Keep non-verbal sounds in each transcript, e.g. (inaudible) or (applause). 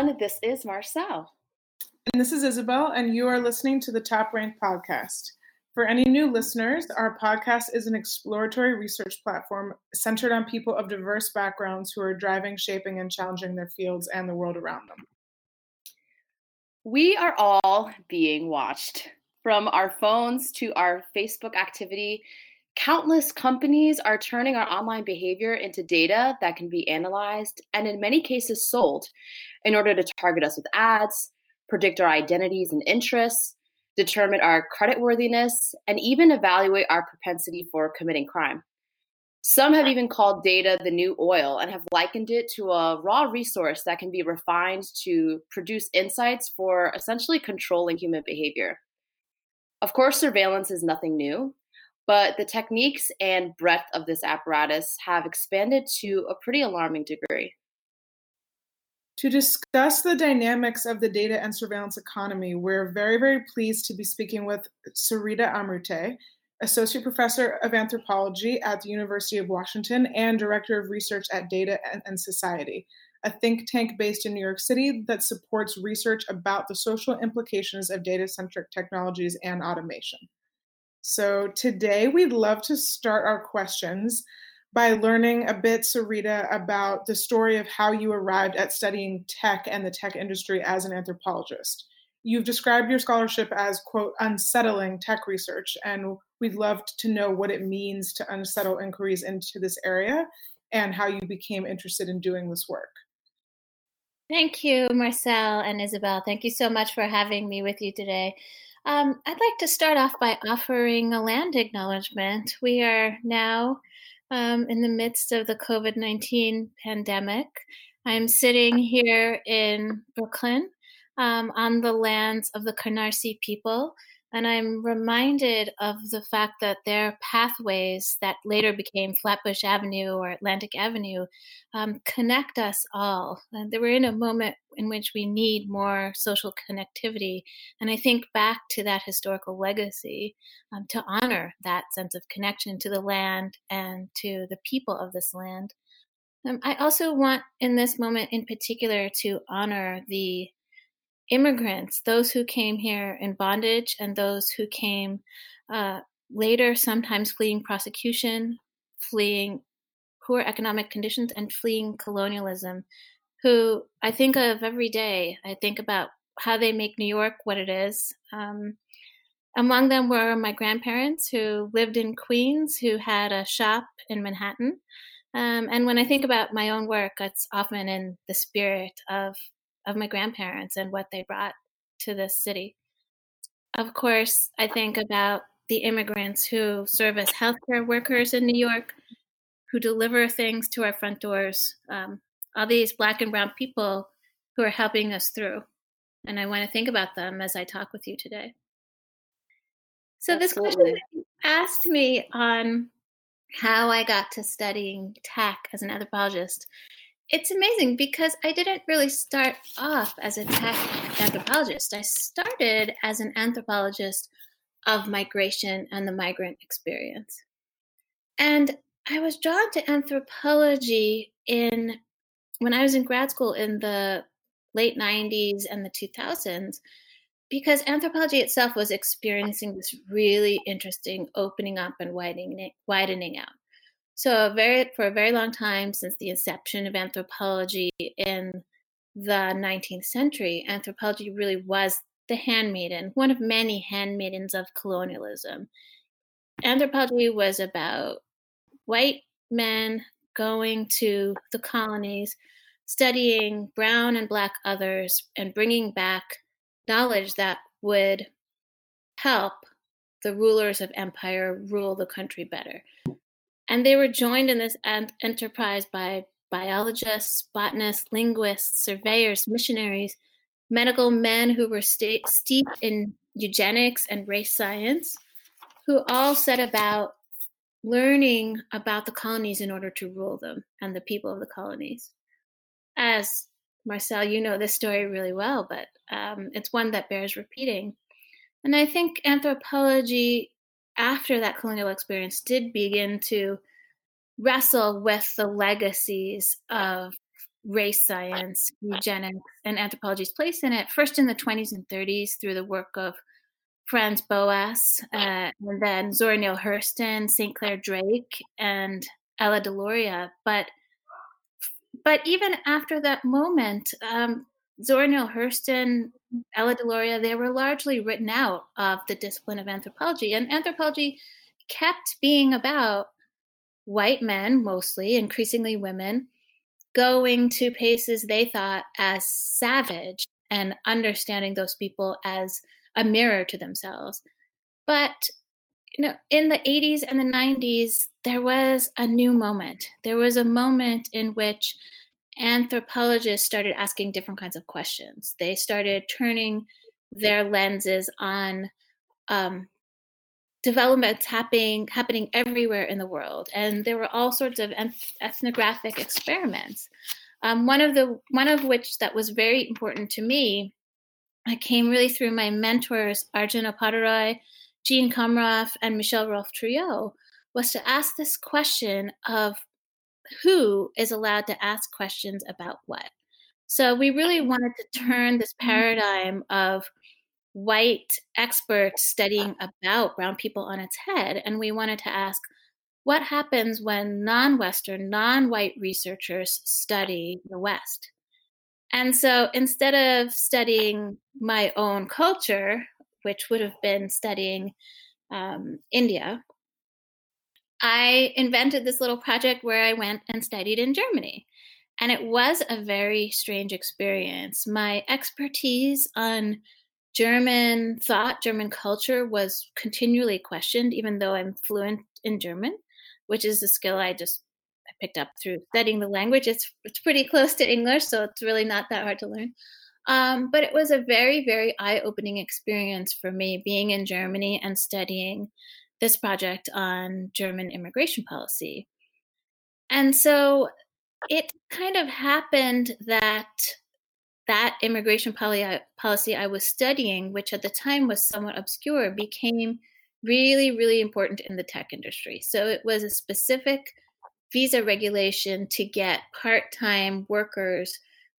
Everyone, this is Marcel. And this is Isabel, and you are listening to the Top Rank Podcast. For any new listeners, our podcast is an exploratory research platform centered on people of diverse backgrounds who are driving, shaping, and challenging their fields and the world around them. We are all being watched. From our phones to our Facebook activity, countless companies are turning our online behavior into data that can be analyzed and, in many cases, sold in order to target us with ads, predict our identities and interests, determine our creditworthiness, and even evaluate our propensity for committing crime. Some have even called data the new oil and have likened it to a raw resource that can be refined to produce insights for essentially controlling human behavior. Of course, surveillance is nothing new, but the techniques and breadth of this apparatus have expanded to a pretty alarming degree. To discuss the dynamics of the data and surveillance economy, we're very, very pleased to be speaking with Sarita Amrute, Associate Professor of Anthropology at the University of Washington and Director of Research at Data and Society, a think tank based in New York City that supports research about the social implications of data centric technologies and automation. So, today we'd love to start our questions by learning a bit, Sarita, about the story of how you arrived at studying tech and the tech industry as an anthropologist. You've described your scholarship as, quote, unsettling tech research, and we'd love to know what it means to unsettle inquiries into this area and how you became interested in doing this work. Thank you, Marcel and Isabel. Thank you so much for having me with you today. Um, I'd like to start off by offering a land acknowledgement. We are now um, in the midst of the COVID 19 pandemic. I'm sitting here in Brooklyn um, on the lands of the Canarsie people. And I'm reminded of the fact that their pathways that later became Flatbush Avenue or Atlantic Avenue um, connect us all. And we're in a moment in which we need more social connectivity. And I think back to that historical legacy um, to honor that sense of connection to the land and to the people of this land. Um, I also want, in this moment in particular, to honor the immigrants, those who came here in bondage and those who came uh, later, sometimes fleeing prosecution, fleeing poor economic conditions, and fleeing colonialism, who I think of every day. I think about how they make New York what it is. Um, among them were my grandparents who lived in Queens, who had a shop in Manhattan. Um, and when I think about my own work, it's often in the spirit of of my grandparents and what they brought to this city. Of course, I think about the immigrants who serve as healthcare workers in New York, who deliver things to our front doors. Um, all these Black and Brown people who are helping us through. And I want to think about them as I talk with you today. So, Absolutely. this question asked me on how I got to studying tech as an anthropologist it's amazing because I didn't really start off as a tech anthropologist. I started as an anthropologist of migration and the migrant experience. And I was drawn to anthropology in when I was in grad school in the late 90s and the 2000s because anthropology itself was experiencing this really interesting opening up and widening widening out. So, very for a very long time, since the inception of anthropology in the 19th century, anthropology really was the handmaiden, one of many handmaidens of colonialism. Anthropology was about white men going to the colonies, studying brown and black others, and bringing back knowledge that would help the rulers of empire rule the country better. And they were joined in this enterprise by biologists, botanists, linguists, surveyors, missionaries, medical men who were st- steeped in eugenics and race science, who all set about learning about the colonies in order to rule them and the people of the colonies. As Marcel, you know this story really well, but um, it's one that bears repeating. And I think anthropology after that colonial experience did begin to wrestle with the legacies of race science, eugenics, and anthropology's place in it, first in the 20s and 30s through the work of Franz Boas, uh, and then Zora Neale Hurston, St. Clair Drake, and Ella Deloria. But but even after that moment, um, Zora Neale Hurston, Ella Deloria, they were largely written out of the discipline of anthropology. And anthropology kept being about white men, mostly, increasingly women, going to places they thought as savage and understanding those people as a mirror to themselves. But you know, in the 80s and the 90s, there was a new moment. There was a moment in which anthropologists started asking different kinds of questions. They started turning their lenses on um, developments happening happening everywhere in the world, and there were all sorts of ethnographic experiments. Um, one of the one of which that was very important to me, I came really through my mentors Arjun Appadurai, Jean Comaroff, and Michel Rolph Trouillot, was to ask this question of who is allowed to ask questions about what. So we really wanted to turn this mm-hmm. paradigm of white experts studying about brown people on its head. And we wanted to ask what happens when non Western, non white researchers study the West? And so instead of studying my own culture, which would have been studying um, India, I invented this little project where I went and studied in Germany. And it was a very strange experience. My expertise on German thought, German culture was continually questioned, even though I'm fluent in German, which is a skill I just I picked up through studying the language. It's it's pretty close to English, so it's really not that hard to learn. Um, but it was a very, very eye-opening experience for me being in Germany and studying this project on German immigration policy. And so it kind of happened that that immigration policy I was studying, which at the time was somewhat obscure, became really, really important in the tech industry. So it was a specific visa regulation to get part time workers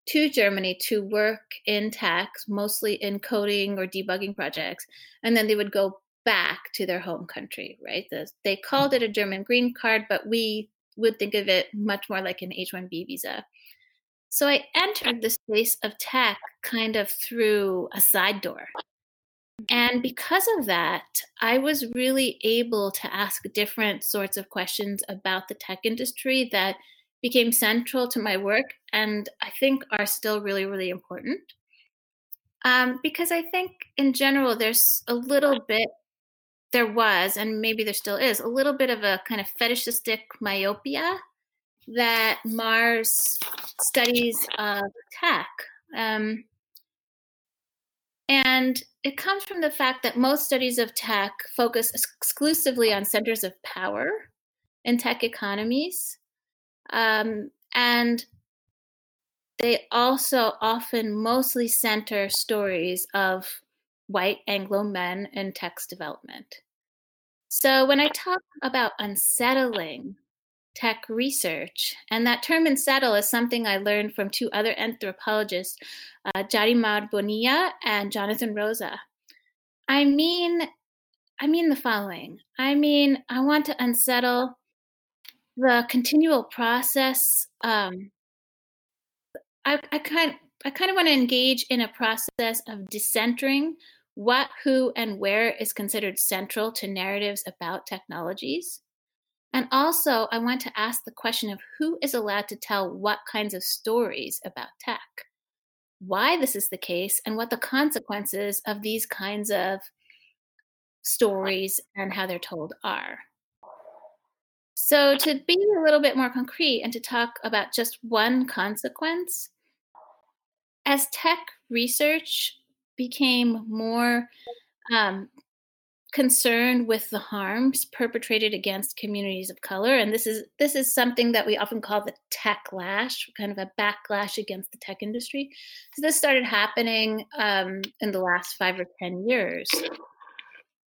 to Germany to work in tech, mostly in coding or debugging projects. And then they would go back to their home country, right? The, they called it a German green card, but we would think of it much more like an H 1B visa. So I entered the space of tech kind of through a side door. And because of that, I was really able to ask different sorts of questions about the tech industry that became central to my work and I think are still really, really important. Um, because I think in general, there's a little bit, there was, and maybe there still is, a little bit of a kind of fetishistic myopia that mars studies of tech. Um, and it comes from the fact that most studies of tech focus exclusively on centers of power in tech economies. Um, and they also often mostly center stories of white Anglo men in text development. So when I talk about unsettling tech research. And that term unsettle is something I learned from two other anthropologists, uh, Yarimar Bonilla and Jonathan Rosa. I mean, I mean the following. I mean, I want to unsettle the continual process. Um, I, I kind I kind of want to engage in a process of decentering what, who, and where is considered central to narratives about technologies. And also, I want to ask the question of who is allowed to tell what kinds of stories about tech, why this is the case, and what the consequences of these kinds of stories and how they're told are. So, to be a little bit more concrete and to talk about just one consequence, as tech research became more um, concerned with the harms perpetrated against communities of color and this is this is something that we often call the tech lash kind of a backlash against the tech industry. So this started happening um, in the last five or ten years.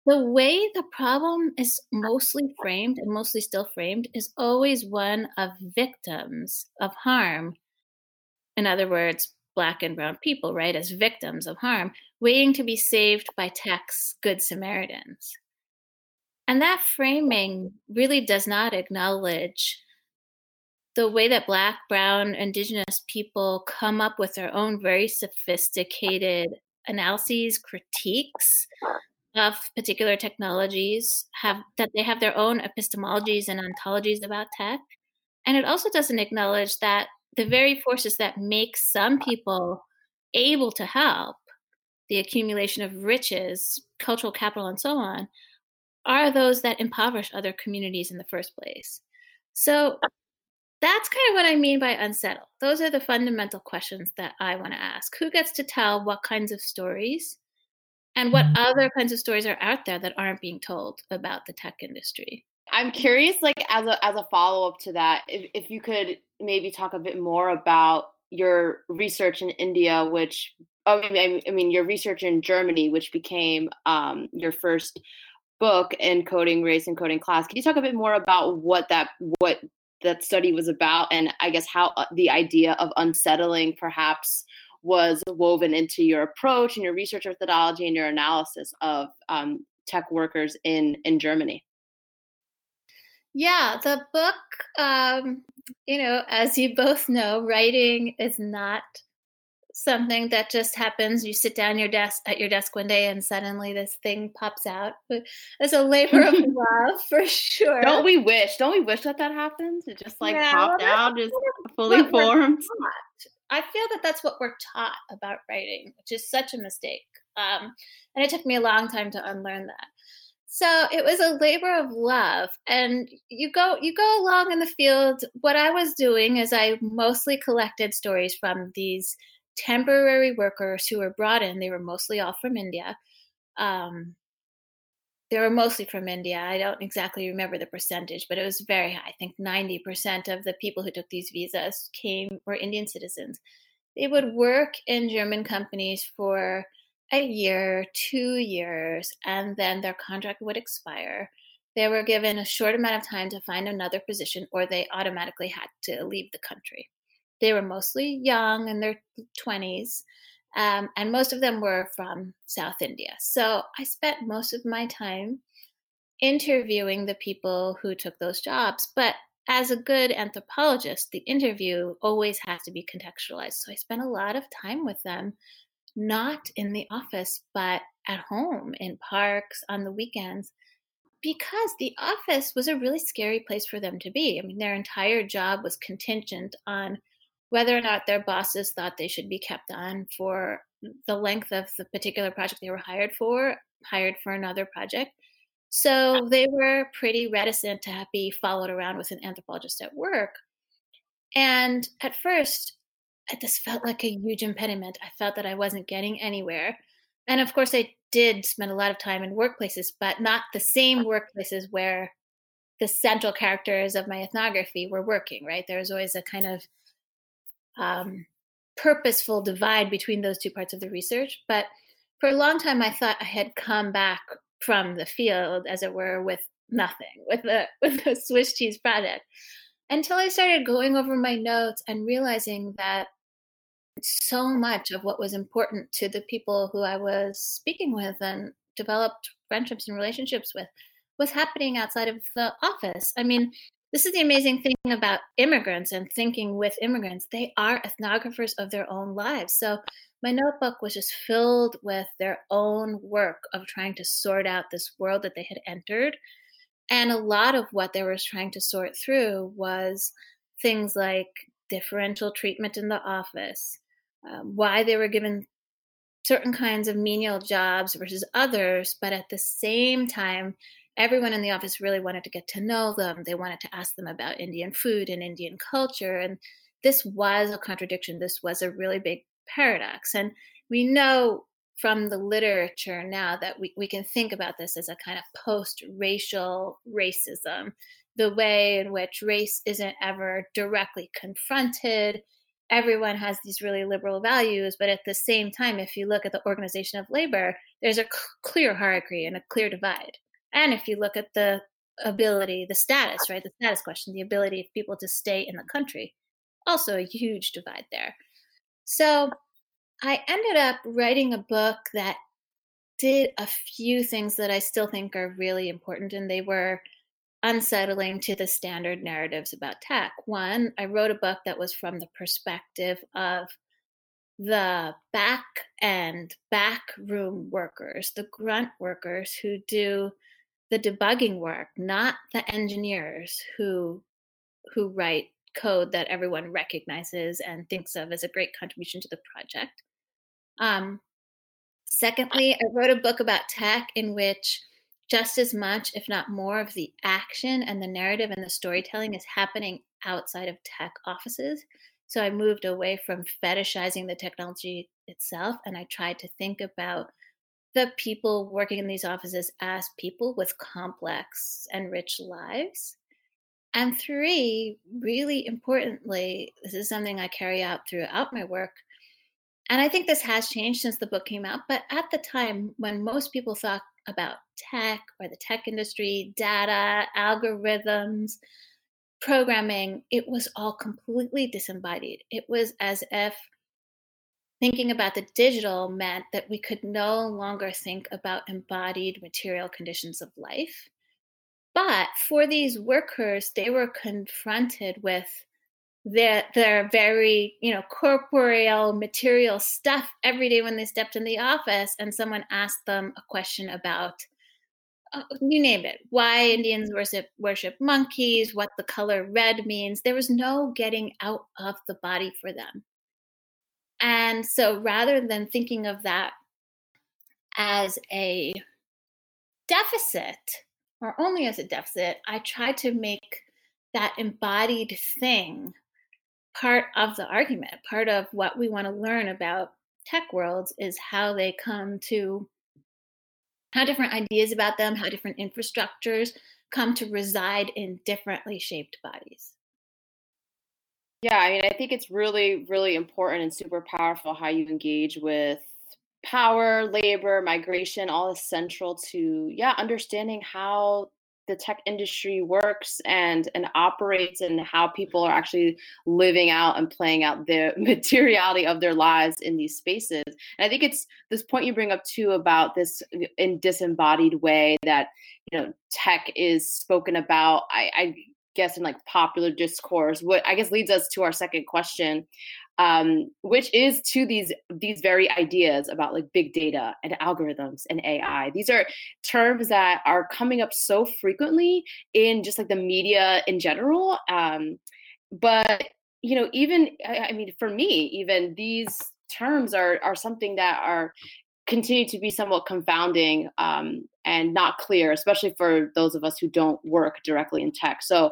The way the problem is mostly framed and mostly still framed is always one of victims of harm. In other words, black and brown people, right, as victims of harm, waiting to be saved by tech's good Samaritans. And that framing really does not acknowledge the way that Black, Brown, Indigenous people come up with their own very sophisticated analyses, critiques of particular technologies, have that they have their own epistemologies and ontologies about tech. And it also doesn't acknowledge that the very forces that make some people able to help, the accumulation of riches, cultural capital, and so on, are those that impoverish other communities in the first place. So that's kind of what I mean by unsettled. Those are the fundamental questions that I want to ask. Who gets to tell what kinds of stories? And what mm-hmm. other kinds of stories are out there that aren't being told about the tech industry? I'm curious, like as a as a follow up to that, if, if you could maybe talk a bit more about your research in India, which oh, I mean, your research in Germany, which became um, your first book, Encoding Race, and Encoding Class. Can you talk a bit more about what that what that study was about and i guess how uh, the idea of unsettling perhaps was woven into your approach and your research methodology and your analysis of um, tech workers in in germany yeah the book um, you know as you both know writing is not something that just happens. You sit down your desk at your desk one day and suddenly this thing pops out. It's a labor of (laughs) love for sure. Don't we wish? Don't we wish that that happens? It just like yeah, popped well, out, just fully formed. I feel that that's what we're taught about writing, which is such a mistake. Um, and it took me a long time to unlearn that. So it was a labor of love, and you go you go along in the field. What I was doing is I mostly collected stories from these temporary workers who were brought in. They were mostly all from India. Um, they were mostly from India. I don't exactly remember the percentage, but it was very high. I think 90% of the people who took these visas came were Indian citizens. They would work in German companies for a year, two years, and then their contract would expire. They were given a short amount of time to find another position, or they automatically had to leave the country. They were mostly young in their 20s, um, and most of them were from South India. So I spent most of my time interviewing the people who took those jobs. But as a good anthropologist, the interview always has to be contextualized. So I spent a lot of time with them, not in the office, but at home, in parks, on the weekends, because the office was a really scary place for them to be. I mean, their entire job was contingent on whether or not their bosses thought they should be kept on for the length of the particular project they were hired for, hired for another project. So they were pretty reticent to be followed around with an anthropologist at work. And at first, this felt like a huge impediment. I felt that I wasn't getting anywhere. And of course, I did spend a lot of time in workplaces, but not the same workplaces where the central characters of my ethnography were working, right? There was always a kind of um, purposeful divide between those two parts of the research. But for a long time, I thought I had come back from the field, as it were, with nothing, with the (laughs) with the Swiss cheese project, until I started going over my notes and realizing that so much of what was important to the people who I was speaking with and developed friendships and relationships with was happening outside of the office. I mean, this is the amazing thing about immigrants and thinking with immigrants. They are ethnographers of their own lives. So my notebook was just filled with their own work of trying to sort out this world that they had entered. And a lot of what they were trying to sort through was things like differential treatment in the office, um, why they were given certain kinds of menial jobs versus others, but at the same time, everyone in the office really wanted to get to know them. They wanted to ask them about Indian food and Indian culture. And this was a contradiction. This was a really big paradox. And we know from the literature now that we, we can think about this as a kind of post racial racism, the way in which race isn't ever directly confronted. Everyone has these really liberal values, but at the same time, if you look at the organization of labor, there's a clear hierarchy and a clear divide. And if you look at the ability, the status, right, the status question, the ability of people to stay in the country, also a huge divide there. So I ended up writing a book that did a few things that I still think are really important, and they were unsettling to the standard narratives about tech. One, I wrote a book that was from the perspective of the back end, back room workers, the grunt workers who do the debugging work, not the engineers who who write code that everyone recognizes and thinks of as a great contribution to the project. Um, secondly, I wrote a book about tech in which just as much, if not more, of the action and the narrative and the storytelling is happening outside of tech offices. So I moved away from fetishizing the technology itself and I tried to think about the people working in these offices as people with complex and rich lives. And three, really importantly, this is something I carry out throughout my work. And I think this has changed since the book came out. But at the time when most people thought about tech or the tech industry, data, algorithms, programming, it was all completely disembodied. It was as if thinking about the digital meant that we could no longer think about embodied material conditions of life. But for these workers, they were confronted with their their very you know corporeal material stuff every day when they stepped in the office and someone asked them a question about uh, you name it why indians worship worship monkeys what the color red means. There was no getting out of the body for them. And so rather than thinking of that as a deficit or only as a deficit i try to make that embodied thing part of the argument, part of what we want to learn about tech worlds is how they come to how different ideas about them, how different infrastructures come to reside in differently shaped bodies. Yeah, I mean, I think it's really, really important and super powerful how you engage with power, labor, migration, all is central to, yeah, understanding how the tech industry works and and operates and how people are actually living out and playing out the (laughs) materiality of their lives in these spaces. And i think it's this point you bring up too about this uh, in disembodied way that you know tech is spoken about i, I guess in like popular discourse. What i guess leads us to our second question um, which is to these these very ideas about like big data and algorithms and AI. These are terms that are coming up so frequently in just like the media in general. Um, but you know, even I, I mean, for me, even these terms are are something that are continue to be somewhat confounding um, and not clear, especially for those of us who don't work directly in tech. So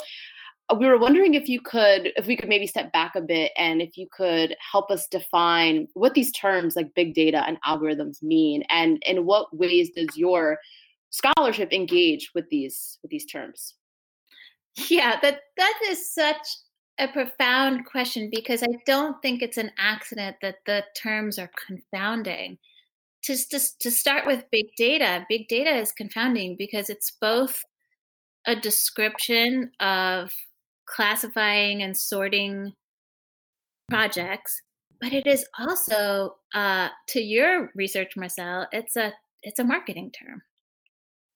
we were wondering if you could if we could maybe step back a bit and if you could help us define what these terms like big data and algorithms mean and in what ways does your scholarship engage with these with these terms? Yeah that that is such a profound question because i don't think it's an accident that the terms are confounding. Just to, to start with big data big data is confounding because it's both a description of classifying and sorting projects but it is also uh, to your research marcel it's a it's a marketing term.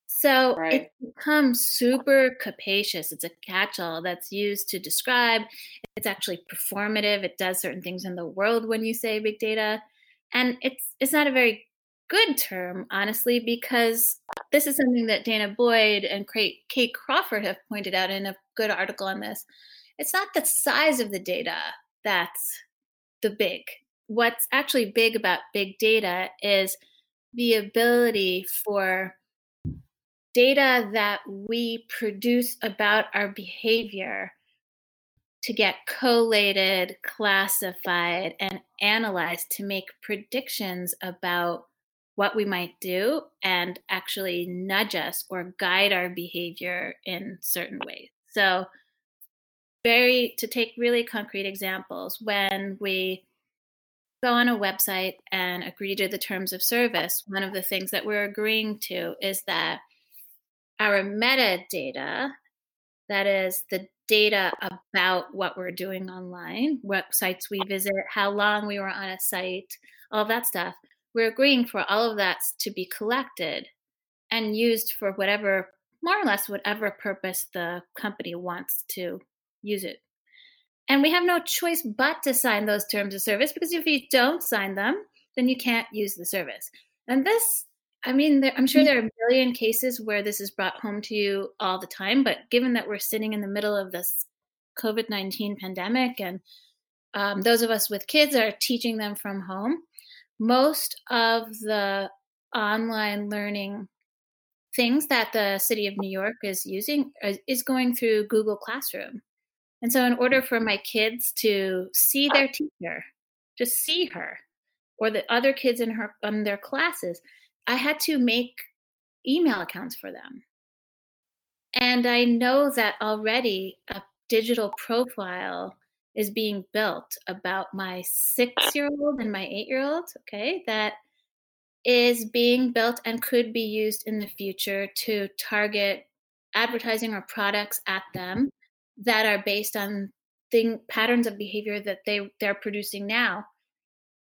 So right. it becomes super capacious. It's a catch-all that's used to describe. It's actually performative. It does certain things in the world when you say big data and it's it's not a very good term honestly because this is something that danah boyd and kate crawford have pointed out in a good article on this. It's not the size of the data that's the big. What's actually big about big data is the ability for data that we produce about our behavior to get collated, classified, and analyzed to make predictions about what we might do and actually nudge us or guide our behavior in certain ways. So, very to take really concrete examples, when we go on a website and agree to the terms of service, one of the things that we're agreeing to is that our metadata That is the data about what we're doing online, what sites we visit, how long we were on a site, all that stuff. We're agreeing for all of that to be collected and used for whatever, more or less, whatever purpose the company wants to use it. And we have no choice but to sign those terms of service because if you don't sign them, then you can't use the service. And this, I mean, there, I'm sure mm. there are a million cases where this is brought home to you all the time, but given that we're sitting in the middle of this COVID 19 pandemic and um, those of us with kids are teaching them from home, most of the online learning things that the city of New York is using uh, is going through Google Classroom. And so, in order for my kids to see their teacher, to see her, or the other kids in her in their classes, I had to make email accounts for them. And I know that already a digital profile is being built about my six year old and my eight year old, okay, that is being built and could be used in the future to target advertising or products at them that are based on thing patterns of behavior that they they're producing now.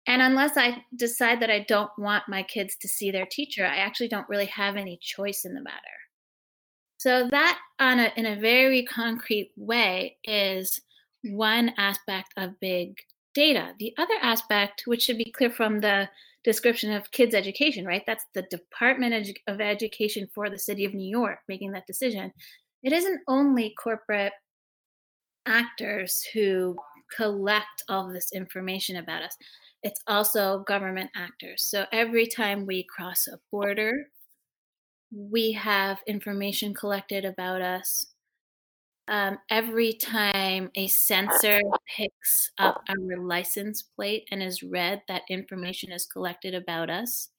And unless i decide that i don't want my kids to see their teacher i actually don't really have any choice in the matter. So that on a, in a very concrete way is one aspect of big data the other aspect which should be clear from the description of kids education right that's the department of education for the city of new york making that decision it isn't only corporate actors who collect all this information about us. It's also government actors. So every time we cross a border, we have information collected about us. Um, every time a sensor picks up our license plate and is read, that information is collected about us.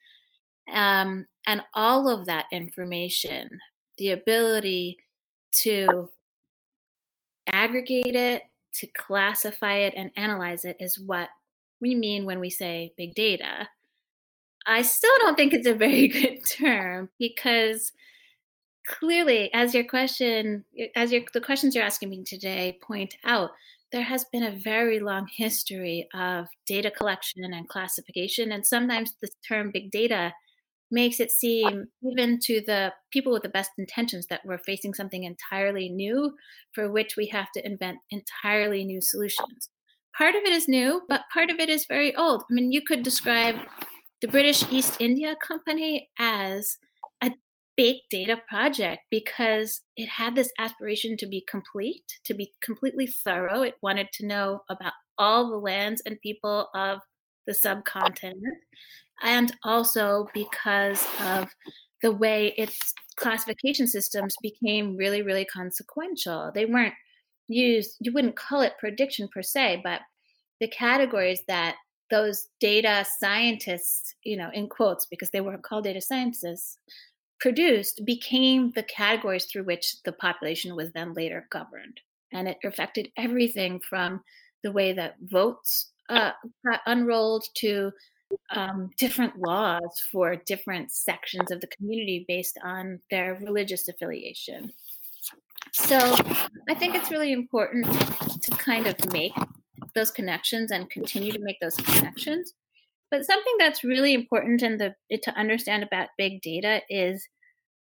Um, and all of that information, the ability to aggregate it, to classify it and analyze it is what we mean when we say big data. I still don't think it's a very (laughs) good term because clearly as your question as your the questions you're asking me today point out there has been a very long history of data collection and classification and sometimes the term big data makes it seem even to the people with the best intentions that we're facing something entirely new for which we have to invent entirely new solutions. Part of it is new but part of it is very old. I mean you could describe the british east india company as big data project because it had this aspiration to be complete to be completely thorough it wanted to know about all the lands and people of the subcontinent and also because of the way its classification systems became really, really consequential. They weren't used, you wouldn't call it prediction per se, but the categories that those data scientists, you know, in quotes, because they weren't called data scientists, produced became the categories through which the population was then later governed. And it affected everything from the way that votes uh, got unrolled to um, different laws for different sections of the community based on their religious affiliation. So I think it's really important to kind of make those connections and continue to make those connections. But something that's really important in the to understand about big data is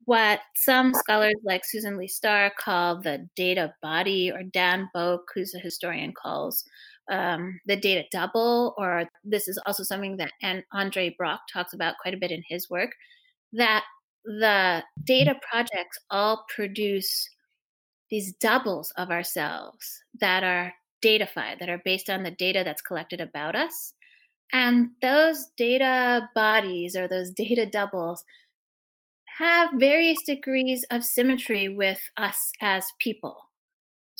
what some scholars like Susan Leigh Star call the data body, or Dan Bouk, who's a historian, calls um, the data double, or this is also something that and Andre Brock talks about quite a bit in his work, that the data projects all produce these doubles of ourselves that are datafied, that are based on the data that's collected about us. And those data bodies or those data doubles have various degrees of symmetry with us as people.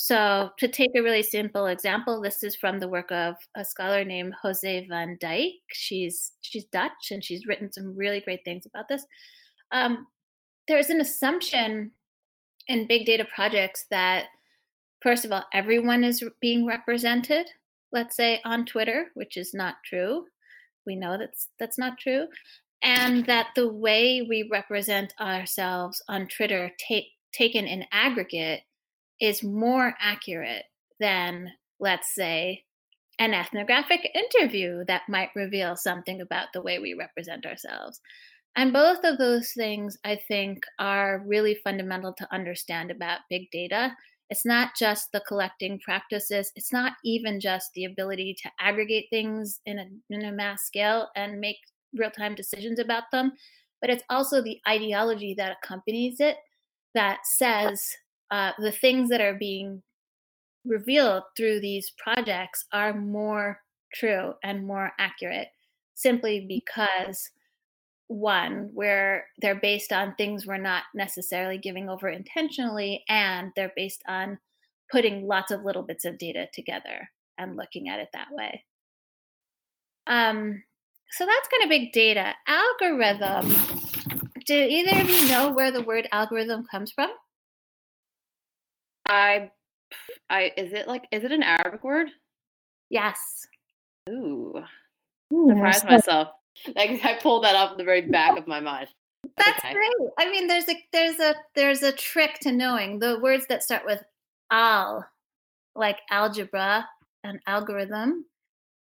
So, to take a really simple example, this is from the work of a scholar named Jose van Dijck. She's she's Dutch and she's written some really great things about this. Um, there's an assumption in big data projects that, first of all, everyone is being represented. Let's say on Twitter, which is not true. We know that's that's not true, and that the way we represent ourselves on Twitter, take, taken in aggregate is more accurate than, let's say, an ethnographic interview that might reveal something about the way we represent ourselves. And both of those things, I think, are really fundamental to understand about big data. It's not just the collecting practices, it's not even just the ability to aggregate things in a, in a mass scale and make real time decisions about them, but it's also the ideology that accompanies it that says uh, the things that are being revealed through these projects are more true and more accurate simply because one where they're based on things we're not necessarily giving over intentionally and they're based on putting lots of little bits of data together and looking at it that way. Um, so that's kind of big data. Algorithm. Do either of you know where the word algorithm comes from? I, I is it like is it an Arabic word? yes. Ooh, Ooh, surprised myself. (laughs) Like I pulled that off the very back of my mind. That's Okay. great. I mean, there's a there's a there's a trick to knowing the words that start with al, like algebra and algorithm,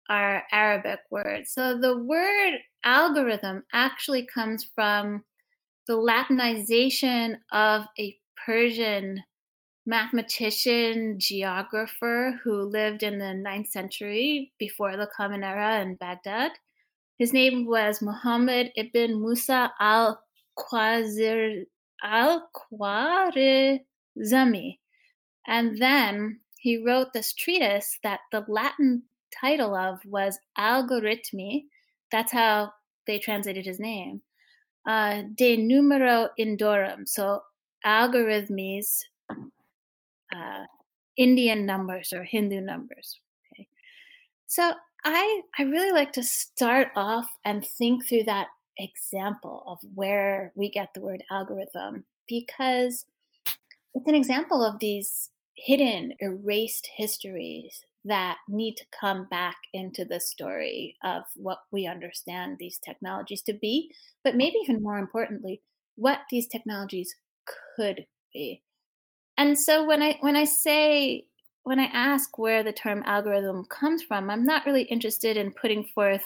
are Arabic words. So the word algorithm actually comes from the Latinization of a Persian mathematician geographer who lived in the ninth century before the Common Era in Baghdad. His name was Muhammad ibn Musa al Khwazir al. And then he wrote this treatise that the Latin title of was Algorithmi. That's how they translated his name. Uh, de numero indorum. So algorithmies, uh, Indian numbers or Hindu numbers. Okay. So I I really like to start off and think through that example of where we get the word algorithm because it's an example of these hidden, erased histories that need to come back into the story of what we understand these technologies to be, but maybe even more importantly, what these technologies could be. And so when I when I say when I ask where the term algorithm comes from, I'm not really interested in putting forth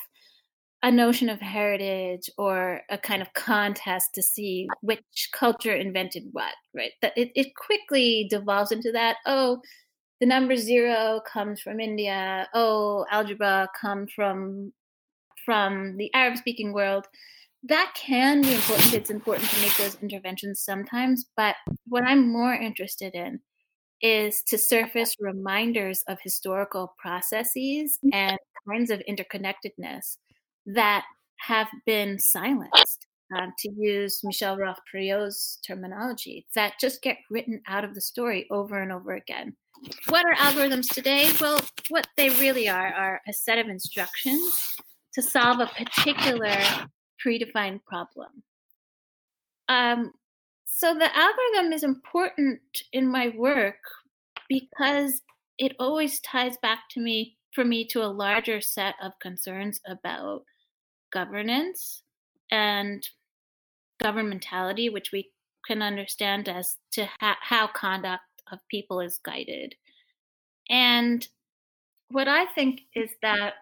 a notion of heritage or a kind of contest to see which culture invented what, right? That it, it quickly devolves into that, oh, the number zero comes from India, oh, algebra comes from from the Arab speaking world. That can be important. It's important to make those interventions sometimes, but what I'm more interested in is to surface reminders of historical processes and kinds of interconnectedness that have been silenced, um, to use Michel Rolph Trouillot's terminology, that just get written out of the story over and over again. What are algorithms today? Well, what they really are are a set of instructions to solve a particular predefined problem. Um, so the algorithm is important in my work because it always ties back to me for me to a larger set of concerns about governance and governmentality, which we can understand as to ha- how conduct of people is guided. And what I think is that,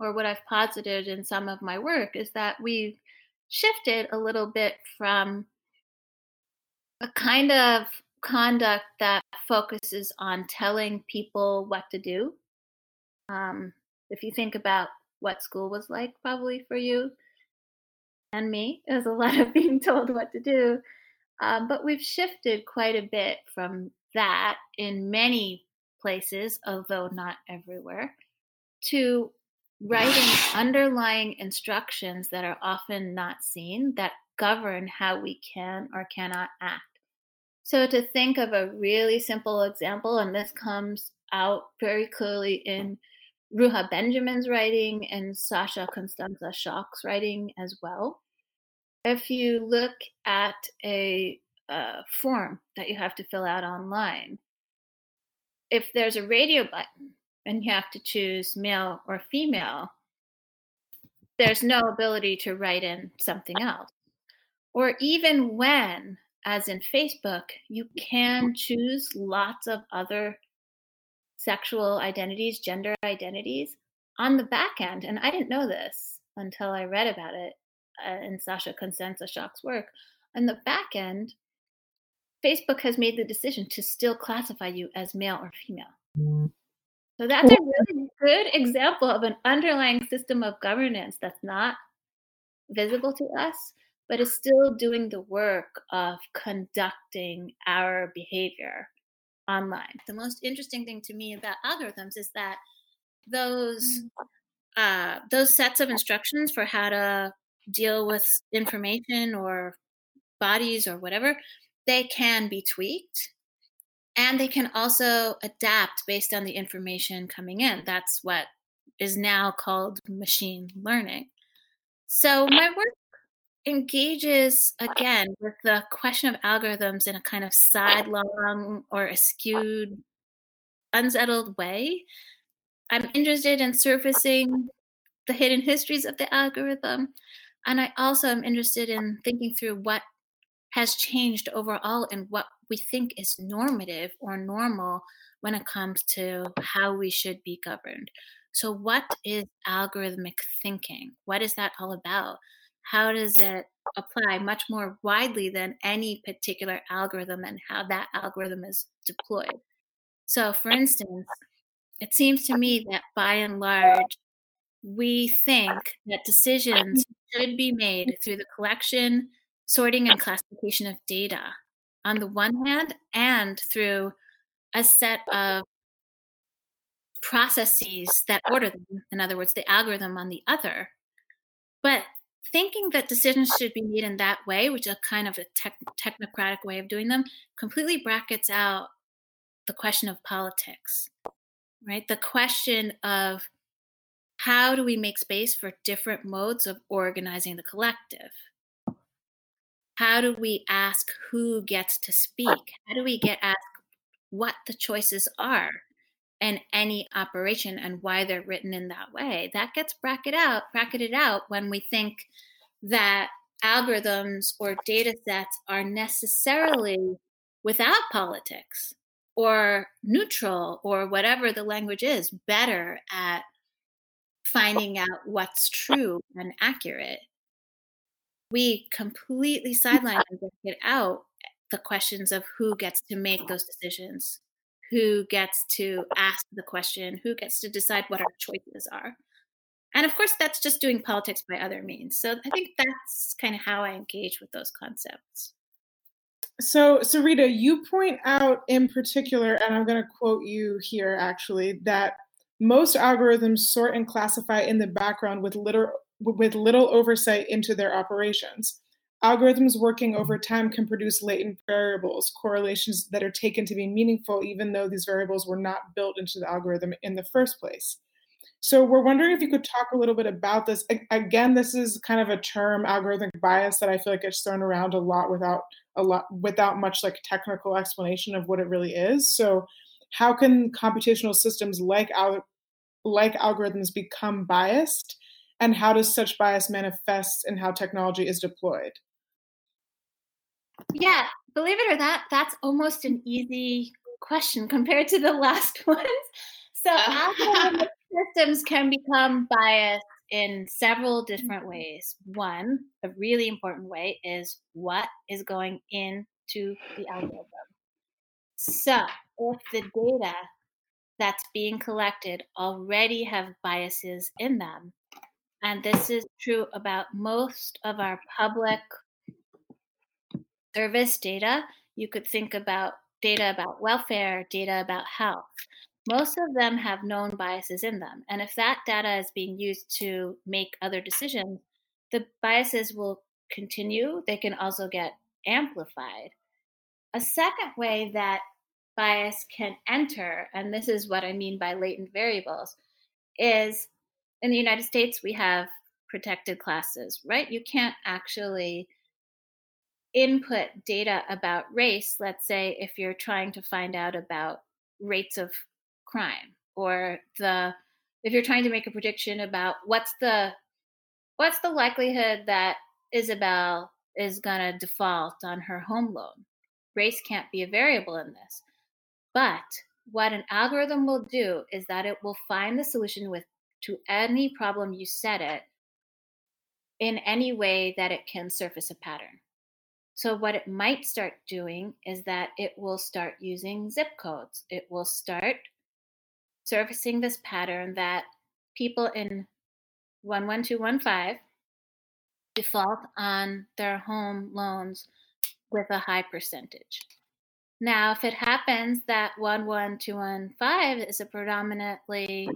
or what I've posited in some of my work, is that we've shifted a little bit from a kind of conduct that focuses on telling people what to do. Um, if you think about what school was like, probably for you and me, it was a lot of (laughs) being told what to do. Um, but we've shifted quite a bit from that in many places, although not everywhere, to writing (laughs) underlying instructions that are often not seen that govern how we can or cannot act. So, to think of a really simple example, and this comes out very clearly in Ruha Benjamin's writing and Sasha Costanza Chock's writing as well. If you look at a, a form that you have to fill out online, if there's a radio button and you have to choose male or female, there's no ability to write in something else. Or even when as in Facebook, you can choose lots of other sexual identities, gender identities on the back end. And I didn't know this until I read about it uh, in Sasha Costanza-Chock's work. On the back end, Facebook has made the decision to still classify you as male or female. So that's a really good example of an underlying system of governance that's not visible to us, but is still doing the work of conducting our behavior online. The most interesting thing to me about algorithms is that those mm. uh, those sets of instructions for how to deal with information or bodies or whatever, they can be tweaked and they can also adapt based on the information coming in. That's what is now called machine learning. So my work engages again with the question of algorithms in a kind of sidelong or a skewed, unsettled way. I'm interested in surfacing the hidden histories of the algorithm. And I also am interested in thinking through what has changed overall and what we think is normative or normal when it comes to how we should be governed. So, what is algorithmic thinking? What is that all about? How does it apply much more widely than any particular algorithm and how that algorithm is deployed? So, for instance, it seems to me that by and large, we think that decisions should be made through the collection, sorting, and classification of data on the one hand, and through a set of processes that order them, in other words, the algorithm on the other. But thinking that decisions should be made in that way, which is kind of a tech- technocratic way of doing them, completely brackets out the question of politics, right? The question of how do we make space for different modes of organizing the collective? How do we ask who gets to speak? How do we get asked what the choices are in any operation and why they're written in that way? That gets bracketed out, bracketed out when we think that algorithms or data sets are necessarily without politics or neutral or whatever the language is, better at finding out what's true and accurate we completely sideline and get out the questions of who gets to make those decisions, who gets to ask the question, who gets to decide what our choices are. And of course, that's just doing politics by other means. So I think that's kind of how I engage with those concepts. So, Sareeta, you point out in particular, and I'm going to quote you here actually, that most algorithms sort and classify in the background with literal with little oversight into their operations. Algorithms working over time can produce latent variables, correlations that are taken to be meaningful, even though these variables were not built into the algorithm in the first place. So, we're wondering if you could talk a little bit about this. Again, this is kind of a term, algorithmic bias, that I feel like gets thrown around a lot without a lot without much like technical explanation of what it really is. So, how can computational systems like like algorithms become biased? and how does such bias manifest in how technology is deployed? Yeah, believe it or not, that's almost an easy question compared to the (laughs) last ones. So uh. algorithmic (laughs) systems can become biased in several different mm-hmm. ways. One, a really important way is what is going into the algorithm. So if the data that's being collected already have biases in them, and this is true about most of our public service data. You could think about data about welfare, data about health. Most of them have known biases in them. And if that data is being used to make other decisions, the biases will continue. They can also get amplified. A second way that bias can enter, and this is what I mean by latent variables, is in the United States, we have protected classes, right? You can't actually input data about race, let's say, if you're trying to find out about rates of crime or the if you're trying to make a prediction about what's the what's the likelihood that Isabel is going to default on her home loan. Race can't be a variable in this. But what an algorithm will do is that it will find the solution with to any problem you set it in any way that it can surface a pattern. So, what it might start doing is that it will start using zip codes. It will start surfacing this pattern that people in 11215 default on their home loans with a high percentage. Now, if it happens that 11215 is a predominantly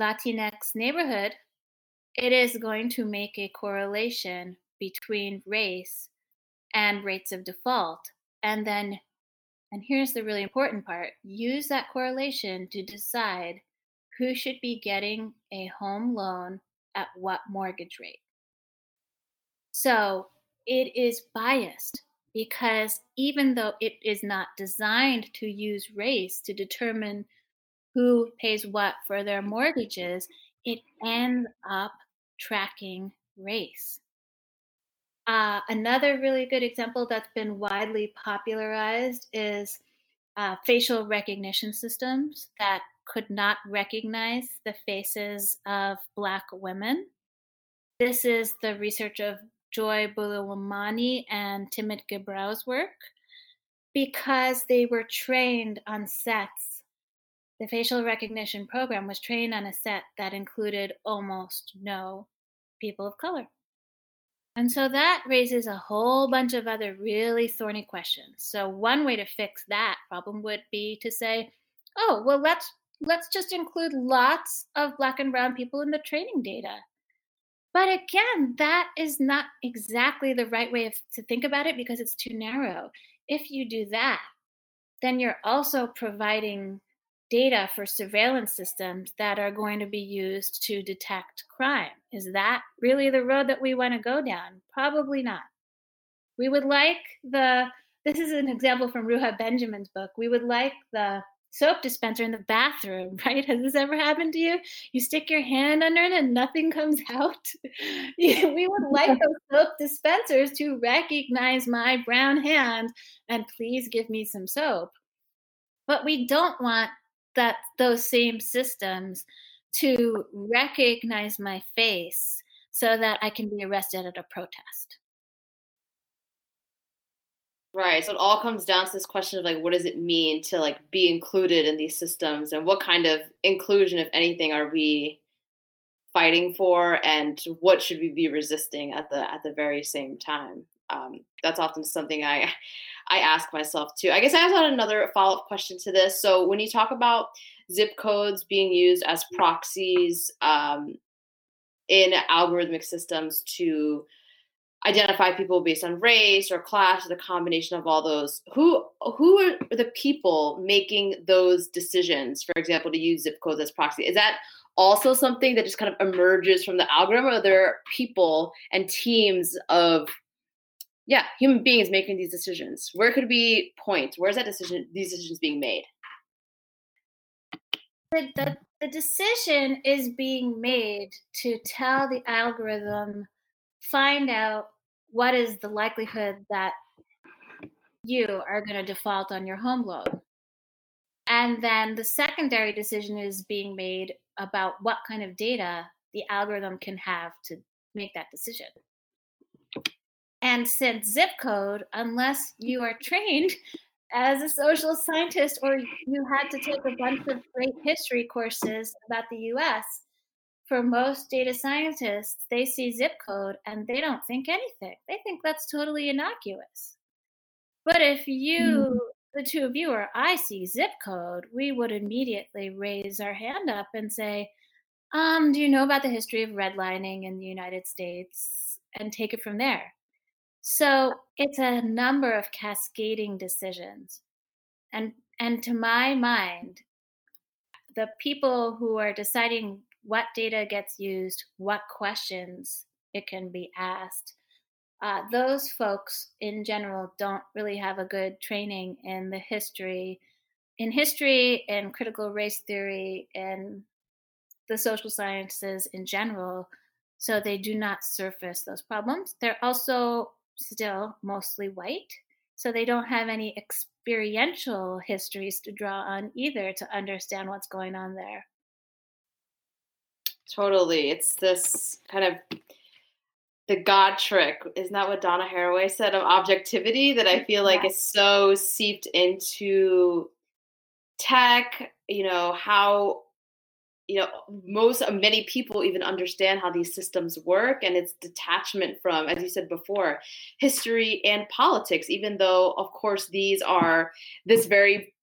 Latinx neighborhood, it is going to make a correlation between race and rates of default. And then, and here's the really important part use that correlation to decide who should be getting a home loan at what mortgage rate. So it is biased because even though it is not designed to use race to determine who pays what for their mortgages, it ends up tracking race. Uh, another really good example that's been widely popularized is uh, facial recognition systems that could not recognize the faces of Black women. This is the research of Joy Buolamwini and Timnit Gebru's work because they were trained on sets. The facial recognition program was trained on a set that included almost no people of color. And so that raises a whole bunch of other really thorny questions. So one way to fix that problem would be to say, oh, well let's let's just include lots of black and brown people in the training data. But again, that is not exactly the right way of, to think about it because it's too narrow. If you do that, then you're also providing data for surveillance systems that are going to be used to detect crime. Is that really the road that we want to go down? Probably not. We would like the, this is an example from Ruha Benjamin's book. We would like the soap dispenser in the bathroom, (laughs) right? Has this ever happened to you? You stick your hand under it and nothing comes (laughs) out. we would like (laughs) those soap dispensers to recognize my brown hand and please give me some soap. But we don't want that those same systems to recognize my face so that I can be arrested at a protest. Right. So it all comes down to this question of like what does it mean to like be included in these systems and what kind of inclusion if anything are we fighting for and what should we be resisting at the at the very same time. Um, that's often something I I ask myself too. I guess I have another follow up question to this. So when you talk about zip codes being used as proxies um, in algorithmic systems to identify people based on race or class or the combination of all those who who are the people making those decisions for example to use zip codes as proxy is that also something that just kind of emerges from the algorithm or are there people and teams of yeah human beings making these decisions where could we point? where's that decision these decisions being made the, the, the decision is being made to tell the algorithm find out what is the likelihood that you are going to default on your home loan? And then the secondary decision is being made about what kind of data the algorithm can have to make that decision. And since zip code, unless you are trained as a social scientist or you had to take a bunch of great history courses about the US, for most data scientists, they see zip code and they don't think anything. They think that's totally innocuous. But if you, mm-hmm. the two of you, or I see zip code, we would immediately raise our hand up and say, um, do you know about the history of redlining in the United States? And take it from there. So it's a number of cascading decisions. And and to my mind, the people who are deciding what data gets used, what questions it can be asked. Uh, those folks in general don't really have a good training in the history, in history and critical race theory and the social sciences in general. So they do not surface those problems. They're also still mostly white. So they don't have any experiential histories to draw on either to understand what's going on there. Totally. It's this kind of the God trick. Isn't that what Donna Haraway said of objectivity? That I feel like yeah. is so seeped into tech, you know, how you know most uh, many people even understand how these systems work and it's detachment from as you said before history and politics even though of course these are this very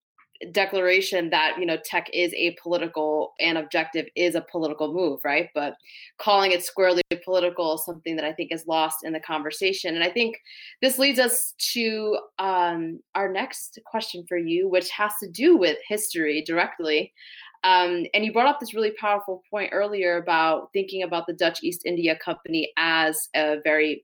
declaration that you know tech is a political and objective is a political move right? But calling it squarely political is something that i think is lost in the conversation. And i think this leads us to um, our next question for you which has to do with history directly um, and you brought up this really powerful point earlier about thinking about the Dutch East India Company as a very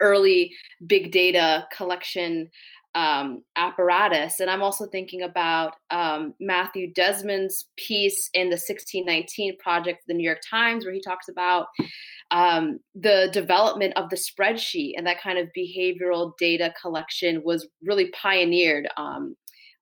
early big data collection um, apparatus. And I'm also thinking about um, Matthew Desmond's piece in the 1619 Project for the New York Times, where he talks about um, the development of the spreadsheet and that kind of behavioral data collection was really pioneered um,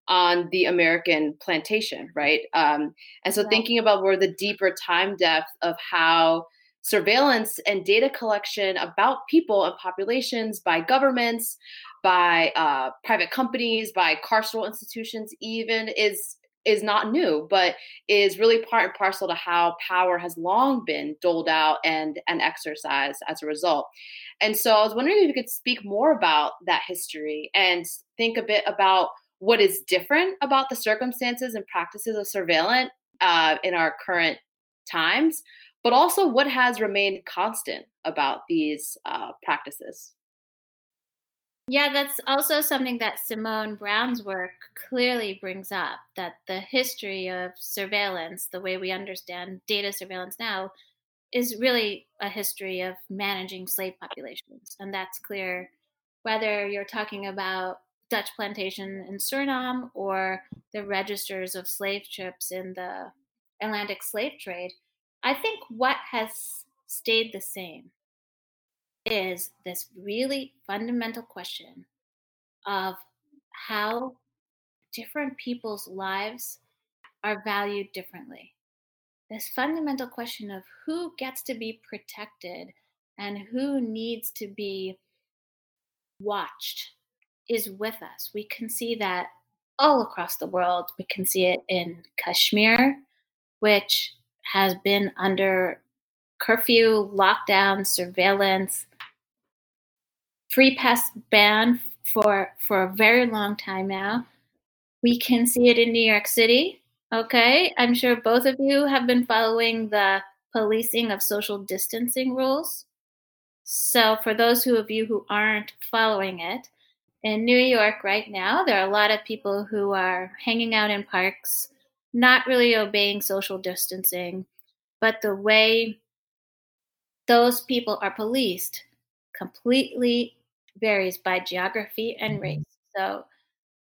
on the American plantation, right? Um, and so, thinking about where the deeper time depth of how surveillance and data collection about people and populations by governments, by uh, private companies, by carceral institutions, even is is not new, but is really part and parcel to how power has long been doled out and and exercised as a result. And so, I was wondering if you could speak more about that history and think a bit about what is different about the circumstances and practices of surveillance uh, in our current times, but also what has remained constant about these uh, practices. Yeah, that's also something that Simone Browne's work clearly brings up that the history of surveillance, the way we understand data surveillance now, is really a history of managing slave populations. And that's clear whether you're talking about Dutch plantation in Suriname or the registers of slave ships in the Atlantic slave trade, I think what has stayed the same is this really fundamental question of how different people's lives are valued differently. This fundamental question of who gets to be protected and who needs to be watched is with us. We can see that all across the world. We can see it in Kashmir, which has been under curfew, lockdown, surveillance, free pass ban for for a very long time now. We can see it in New York City. Okay, I'm sure both of you have been following the policing of social distancing rules. So, for those who of you who aren't following it, in New York right now, there are a lot of people who are hanging out in parks, not really obeying social distancing, but the way those people are policed completely varies by geography and mm-hmm. race. So,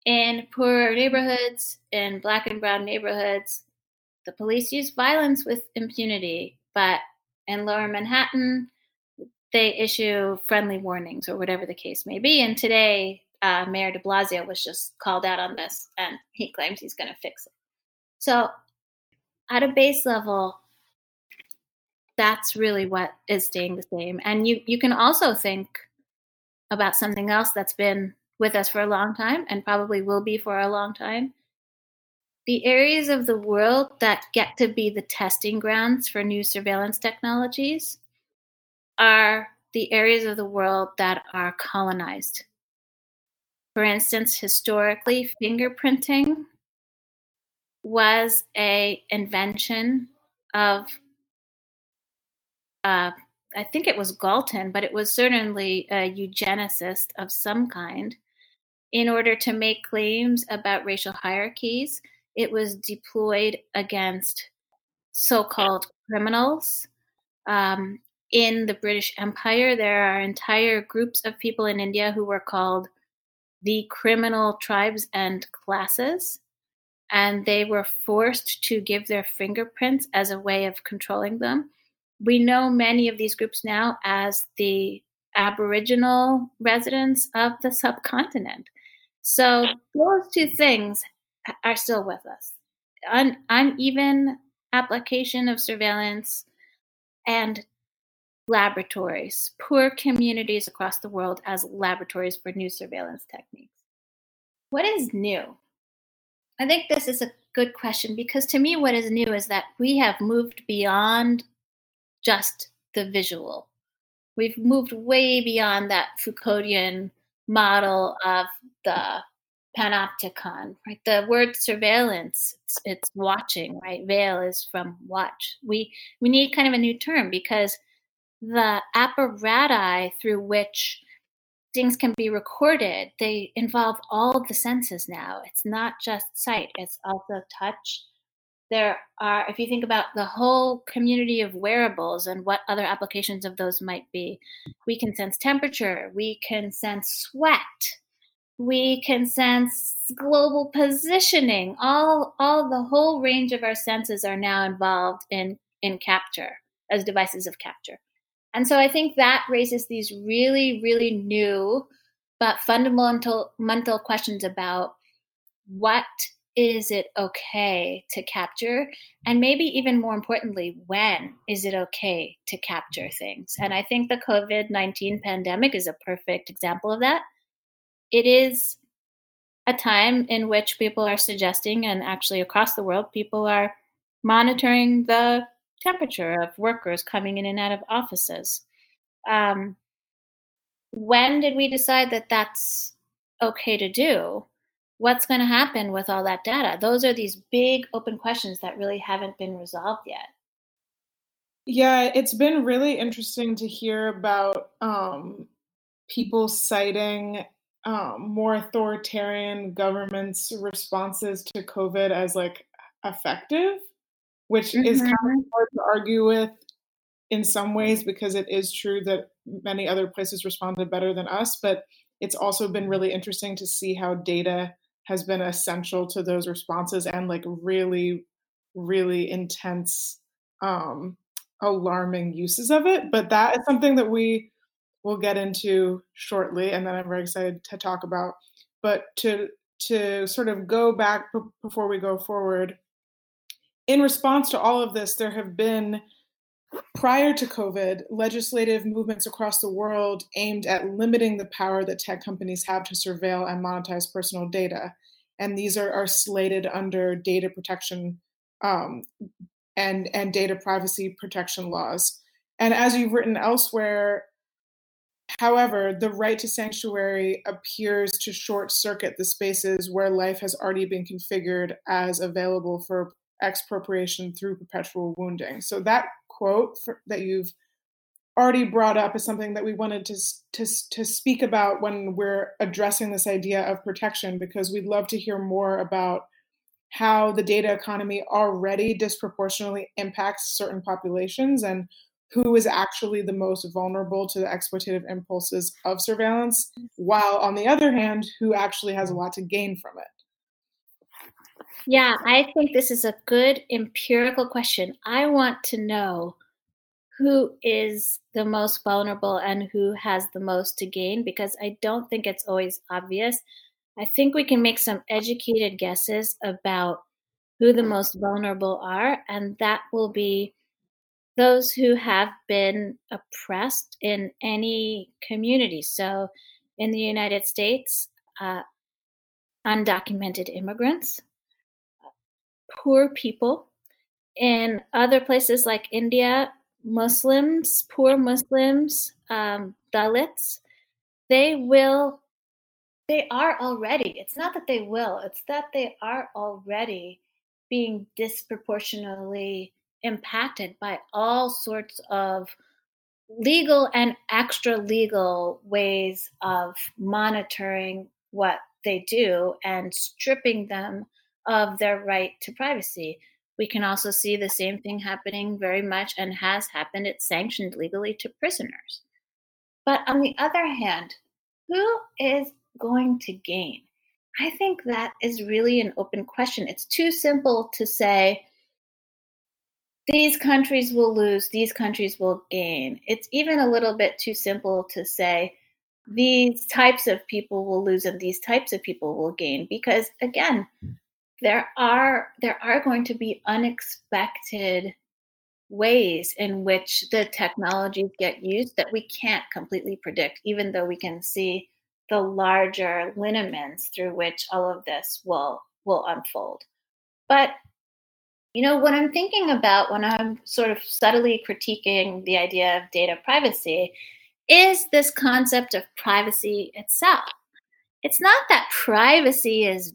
in poorer neighborhoods, in black and brown neighborhoods, the police use violence with impunity, but in lower Manhattan, they issue friendly warnings or whatever the case may be. And today, uh, Mayor de Blasio was just called out on this and he claims he's going to fix it. So, at a base level, that's really what is staying the same. And you, you can also think about something else that's been with us for a long time and probably will be for a long time. The areas of the world that get to be the testing grounds for new surveillance technologies are the areas of the world that are colonized. For instance, historically, fingerprinting was a invention of uh, I think it was Galton, but it was certainly a eugenicist of some kind. In order to make claims about racial hierarchies, it was deployed against so called criminals um, in the British Empire, there are entire groups of people in India who were called the criminal tribes and classes. And they were forced to give their fingerprints as a way of controlling them. We know many of these groups now as the Aboriginal residents of the subcontinent. So those two things are still with us. Un- uneven application of surveillance and laboratories, poor communities across the world as laboratories for new surveillance techniques. What is new? I think this is a good question because to me, what is new is that we have moved beyond just the visual. We've moved way beyond that Foucauldian model of the panopticon, right? The word surveillance, it's, it's, watching, right? Veil is from watch. We we need kind of a new term because the apparati through which things can be recorded, they involve all the senses now. It's not just sight, it's also touch. There are, if you think about the whole community of wearables and what other applications of those might be, we can sense temperature, we can sense sweat, we can sense global positioning. All, all the whole range of our senses are now involved in, in capture as devices of capture. And so I think that raises these really, really new but fundamental mental questions about what is it okay to capture? And maybe even more importantly, when is it okay to capture things? And I think the COVID 19 pandemic is a perfect example of that. It is a time in which people are suggesting, and actually across the world, people are monitoring the temperature of workers coming in and out of offices. Um, when did we decide that that's okay to do? What's going to happen with all that data? Those are these big open questions that really haven't been resolved yet. Yeah, it's been really interesting to hear about um, people citing um, more authoritarian governments' responses to COVID as like effective which mm-hmm. is kind of mm-hmm. hard to argue with in some ways because it is true that many other places responded better than us. But it's also been really interesting to see how data has been essential to those responses and like really, really intense, um, alarming uses of it. But that is something that we will get into shortly, and then I'm very excited to talk about. But to to sort of go back b- before we go forward, in response to all of this, there have been, prior to COVID, legislative movements across the world aimed at limiting the power that tech companies have to surveil and monetize personal data. And these are, are slated under data protection um, and, and data privacy protection laws. And as you've written elsewhere, However, the right to sanctuary appears to short circuit the spaces where life has already been configured as available for expropriation through perpetual wounding. So that quote for, that you've already brought up is something that we wanted to, to, to speak about when we're addressing this idea of protection because we'd love to hear more about how the data economy already disproportionately impacts certain populations and who is actually the most vulnerable to the exploitative impulses of surveillance, while on the other hand, who actually has a lot to gain from it. Yeah, I think this is a good empirical question. I want to know who is the most vulnerable and who has the most to gain because I don't think it's always obvious. I think we can make some educated guesses about who the most vulnerable are, and that will be those who have been oppressed in any community. So, in the United States, uh, undocumented immigrants, poor people. In other places like India, Muslims, poor Muslims, um, Dalits, they will, they are already, it's not that they will, it's that they are already being disproportionately impacted by all sorts of legal and extra legal ways of monitoring what they do and stripping them of their right to privacy. We can also see the same thing happening very much and has happened. It's sanctioned legally to prisoners. But on the other hand, who is going to gain? I think that is really an open question. It's too simple to say these countries will lose, these countries will gain. It's even a little bit too simple to say these types of people will lose and these types of people will gain because again, there are there are going to be unexpected ways in which the technologies get used that we can't completely predict even though we can see the larger lineaments through which all of this will will unfold. But you know what i'm thinking about when i'm sort of subtly critiquing the idea of data privacy is this concept of privacy itself. It's not that privacy is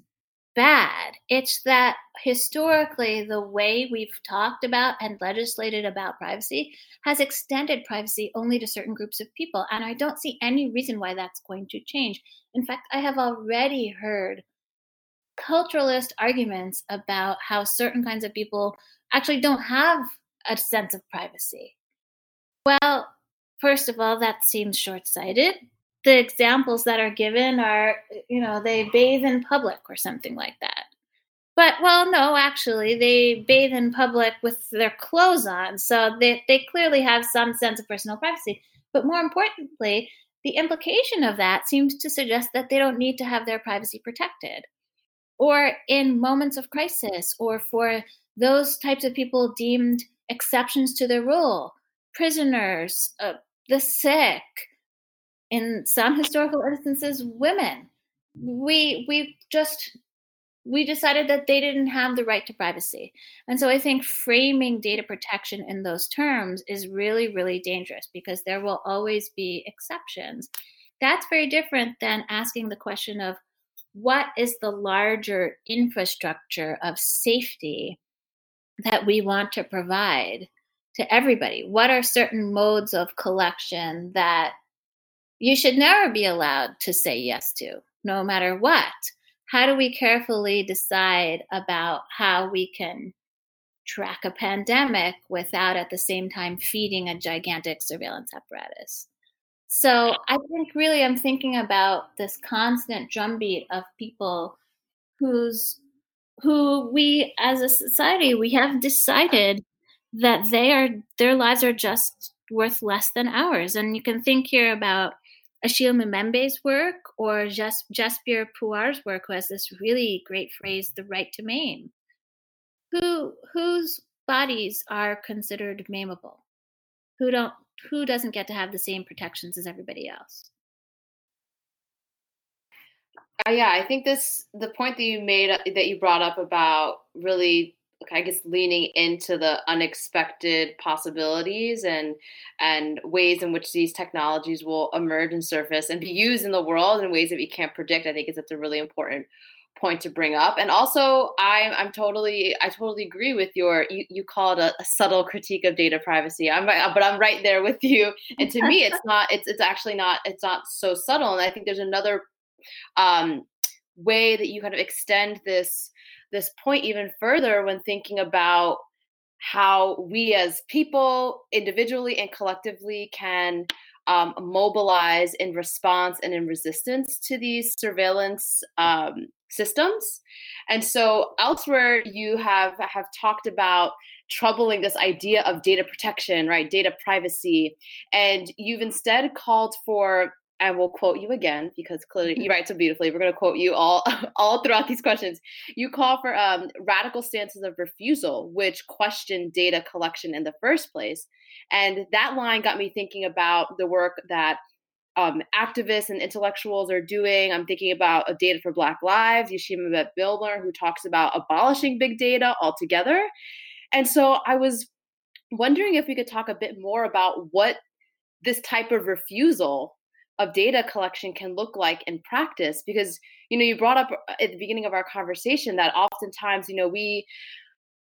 bad. It's that historically, the way we've talked about and legislated about privacy has extended privacy only to certain groups of people. And I don't see any reason why that's going to change. In fact, I have already heard culturalist arguments about how certain kinds of people actually don't have a sense of privacy. Well, first of all, that seems short sighted the examples that are given are, you know, they bathe in public or something like that. But well, no, actually, they bathe in public with their clothes on, so they, they clearly have some sense of personal privacy. But more importantly, the implication of that seems to suggest that they don't need to have their privacy protected. Or in moments of crisis, or for those types of people deemed exceptions to the rule, prisoners, uh, the sick, in some historical instances women. We we just we decided that they didn't have the right to privacy. And so i think framing data protection in those terms is really really dangerous because there will always be exceptions. That's very different than asking the question of what is the larger infrastructure of safety that we want to provide to everybody? What are certain modes of collection that you should never be allowed to say yes to, no matter what. How do we carefully decide about how we can track a pandemic without at the same time feeding a gigantic surveillance apparatus? So I think really I'm thinking about this constant drumbeat of people whose who we as a society we have decided that they are their lives are just worth less than ours. And you can think here about Achille Mbembe's work or Jas- Jasbir Puar's work, who has this really great phrase, the right to maim. Who whose bodies are considered maimable? Who don't who doesn't get to have the same protections as everybody else? Uh, yeah, I think this the point that you made uh, that you brought up about really I guess leaning into the unexpected possibilities and and ways in which these technologies will emerge and surface and be used in the world in ways that we can't predict. I think is that's a really important point to bring up. And also, I'm I'm totally I totally agree with your you, you call it a, a subtle critique of data privacy. I'm but I'm right there with you. And to me, it's not it's it's actually not it's not so subtle. And I think there's another um, way that you kind of extend this this point even further when thinking about how we as people, individually and collectively, can um, mobilize in response and in resistance to these surveillance um, systems. And so elsewhere, you have have talked about troubling this idea of data protection, right? Data privacy, and you've instead called for I will quote you again because clearly you write so beautifully. We're going to quote you all (laughs) all throughout these questions. You call for um, radical stances of refusal, which question data collection in the first place, and that line got me thinking about the work that um, activists and intellectuals are doing. I'm thinking about a Data for Black Lives, Yeshimabeit Milner, who talks about abolishing big data altogether. And so I was wondering if we could talk a bit more about what this type of refusal of data collection can look like in practice because you know you brought up uh, at the beginning of our conversation that oftentimes you know we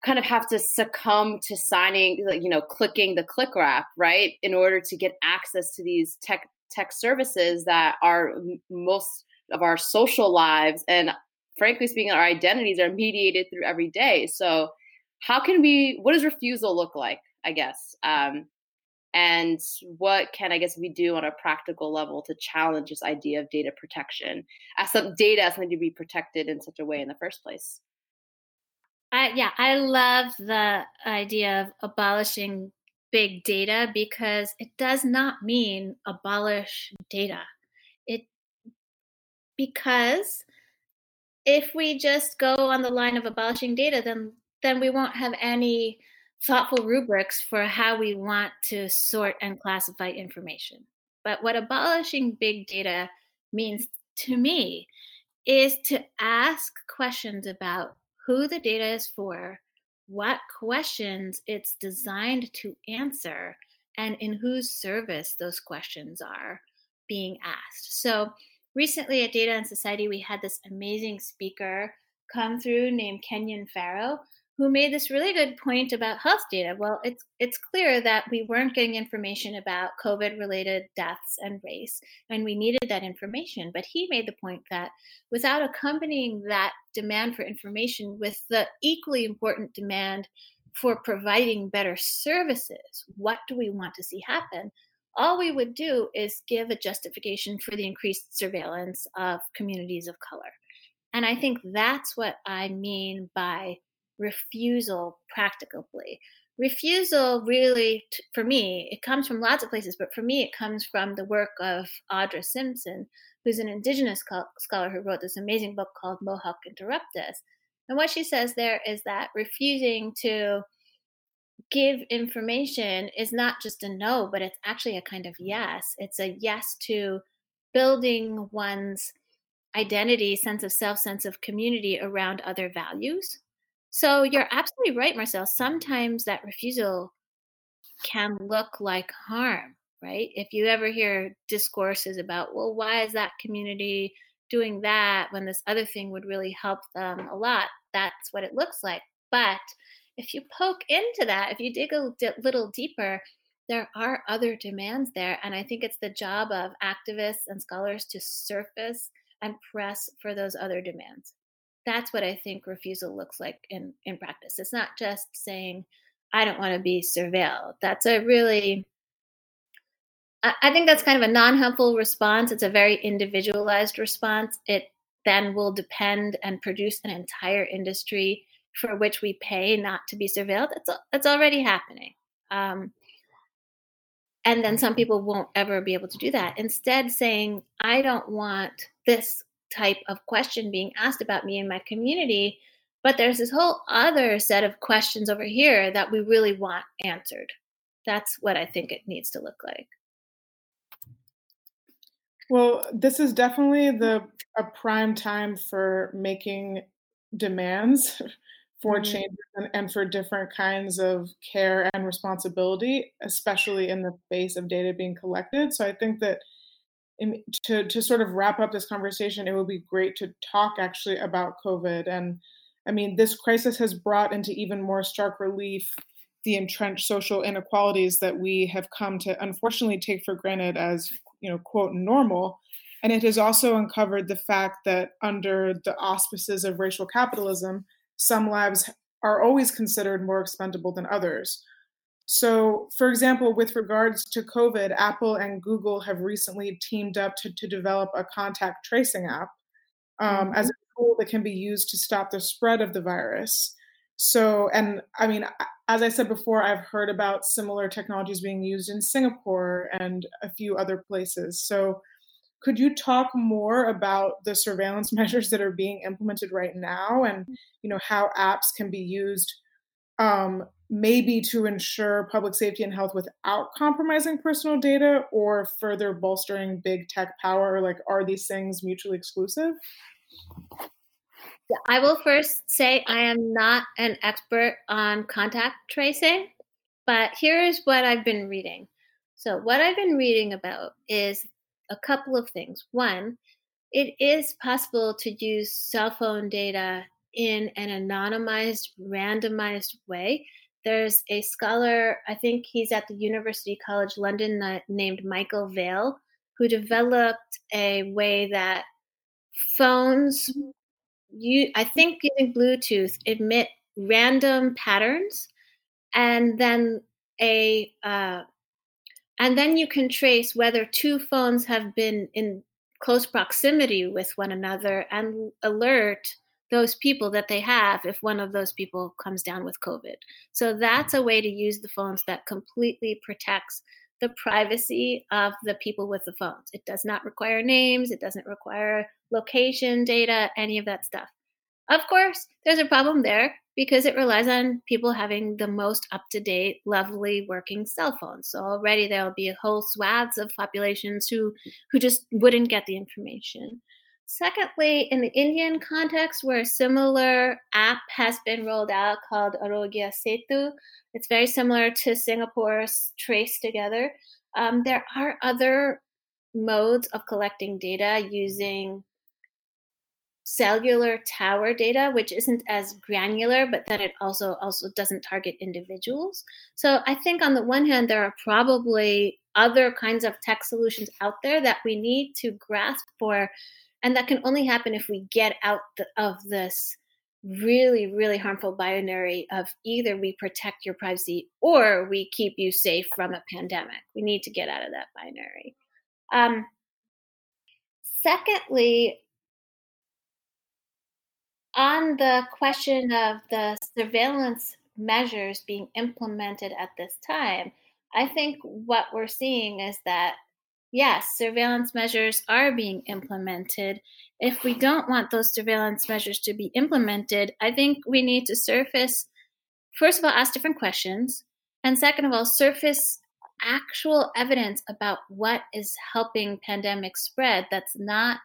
kind of have to succumb to signing you know clicking the click wrap right in order to get access to these tech tech services that are most of our social lives and frankly speaking our identities are mediated through every day. So how can we what does refusal look like i guess? Um, and what can i guess we do on a practical level to challenge this idea of data protection as some data as something to be protected in such a way in the first place i yeah, I love the idea of abolishing big data because it does not mean abolish data. It because if we just go on the line of abolishing data, then then we won't have any thoughtful rubrics for how we want to sort and classify information. But what abolishing big data means to me is to ask questions about who the data is for, what questions it's designed to answer, and in whose service those questions are being asked. So, recently at Data and Society, we had this amazing speaker come through named Kenyon Farrow, who made this really good point about health data. Well, it's it's clear that we weren't getting information about COVID-related deaths and race, and we needed that information. But he made the point that without accompanying that demand for information with the equally important demand for providing better services, what do we want to see happen? All we would do is give a justification for the increased surveillance of communities of color. And I think that's what I mean by refusal practically. Refusal really, for me, it comes from lots of places, but for me, it comes from the work of Audra Simpson, who's an indigenous scholar who wrote this amazing book called Mohawk Interruptus. And what she says there is that refusing to give information is not just a no, but it's actually a kind of yes. It's a yes to building one's identity, sense of self, sense of community around other values. So you're absolutely right, Marcel. Sometimes that refusal can look like harm, right? If you ever hear discourses about, well, why is that community doing that when this other thing would really help them a lot? That's what it looks like. But if you poke into that, if you dig a little deeper, there are other demands there. And I think it's the job of activists and scholars to surface and press for those other demands that's what I think refusal looks like in, in practice. It's not just saying, I don't want to be surveilled. That's a really, I think that's kind of a non helpful response. It's a very individualized response. It then will depend and produce an entire industry for which we pay not to be surveilled. That's, that's already happening. Um, and then some people won't ever be able to do that. Instead, saying, I don't want this type of question being asked about me in my community but there's this whole other set of questions over here that we really want answered. That's what i think it needs to look like. Well this is definitely the a prime time for making demands (laughs) for mm-hmm. changes and, and for different kinds of care and responsibility especially in the face of data being collected. So i think that to to sort of wrap up this conversation, it would be great to talk actually about COVID. And I mean, this crisis has brought into even more stark relief the entrenched social inequalities that we have come to unfortunately take for granted as you know quote normal. And it has also uncovered the fact that under the auspices of racial capitalism, some lives are always considered more expendable than others. So, for example, with regards to COVID, Apple and Google have recently teamed up to, to develop a contact tracing app um, mm-hmm. as a tool that can be used to stop the spread of the virus. So, and I mean, as I said before, I've heard about similar technologies being used in Singapore and a few other places. So, could you talk more about the surveillance (laughs) measures that are being implemented right now and you know how apps can be used um, maybe to ensure public safety and health without compromising personal data or further bolstering big tech power? Like, are these things mutually exclusive? I will first say I am not an expert on contact tracing, but here's what I've been reading. So, what I've been reading about is a couple of things. One, it is possible to use cell phone data in an anonymized, randomized way there's a scholar, I think he's at the University College London, named Michael Veale, who developed a way that phones, you, I think using Bluetooth, emit random patterns, and then a uh, and then you can trace whether two phones have been in close proximity with one another and alert those people that they have if one of those people comes down with COVID. So that's a way to use the phones that completely protects the privacy of the people with the phones. It does not require names, it doesn't require location data, any of that stuff. Of course, there's a problem there because it relies on people having the most up to date, lovely working cell phones. So already there'll be whole swaths of populations who, who just wouldn't get the information. Secondly, in the Indian context, where a similar app has been rolled out called Aarogya Setu, it's very similar to Singapore's TraceTogether. Um, there are other modes of collecting data using cellular tower data, which isn't as granular, but that it also also doesn't target individuals. So I think on the one hand, there are probably other kinds of tech solutions out there that we need to grasp for and that can only happen if we get out the, of this really, really harmful binary of either we protect your privacy or we keep you safe from a pandemic. We need to get out of that binary. Um, secondly, on the question of the surveillance measures being implemented at this time, I think what we're seeing is that yes, surveillance measures are being implemented. If we don't want those surveillance measures to be implemented, I think we need to surface, first of all, ask different questions. And second of all, surface actual evidence about what is helping pandemic spread that's not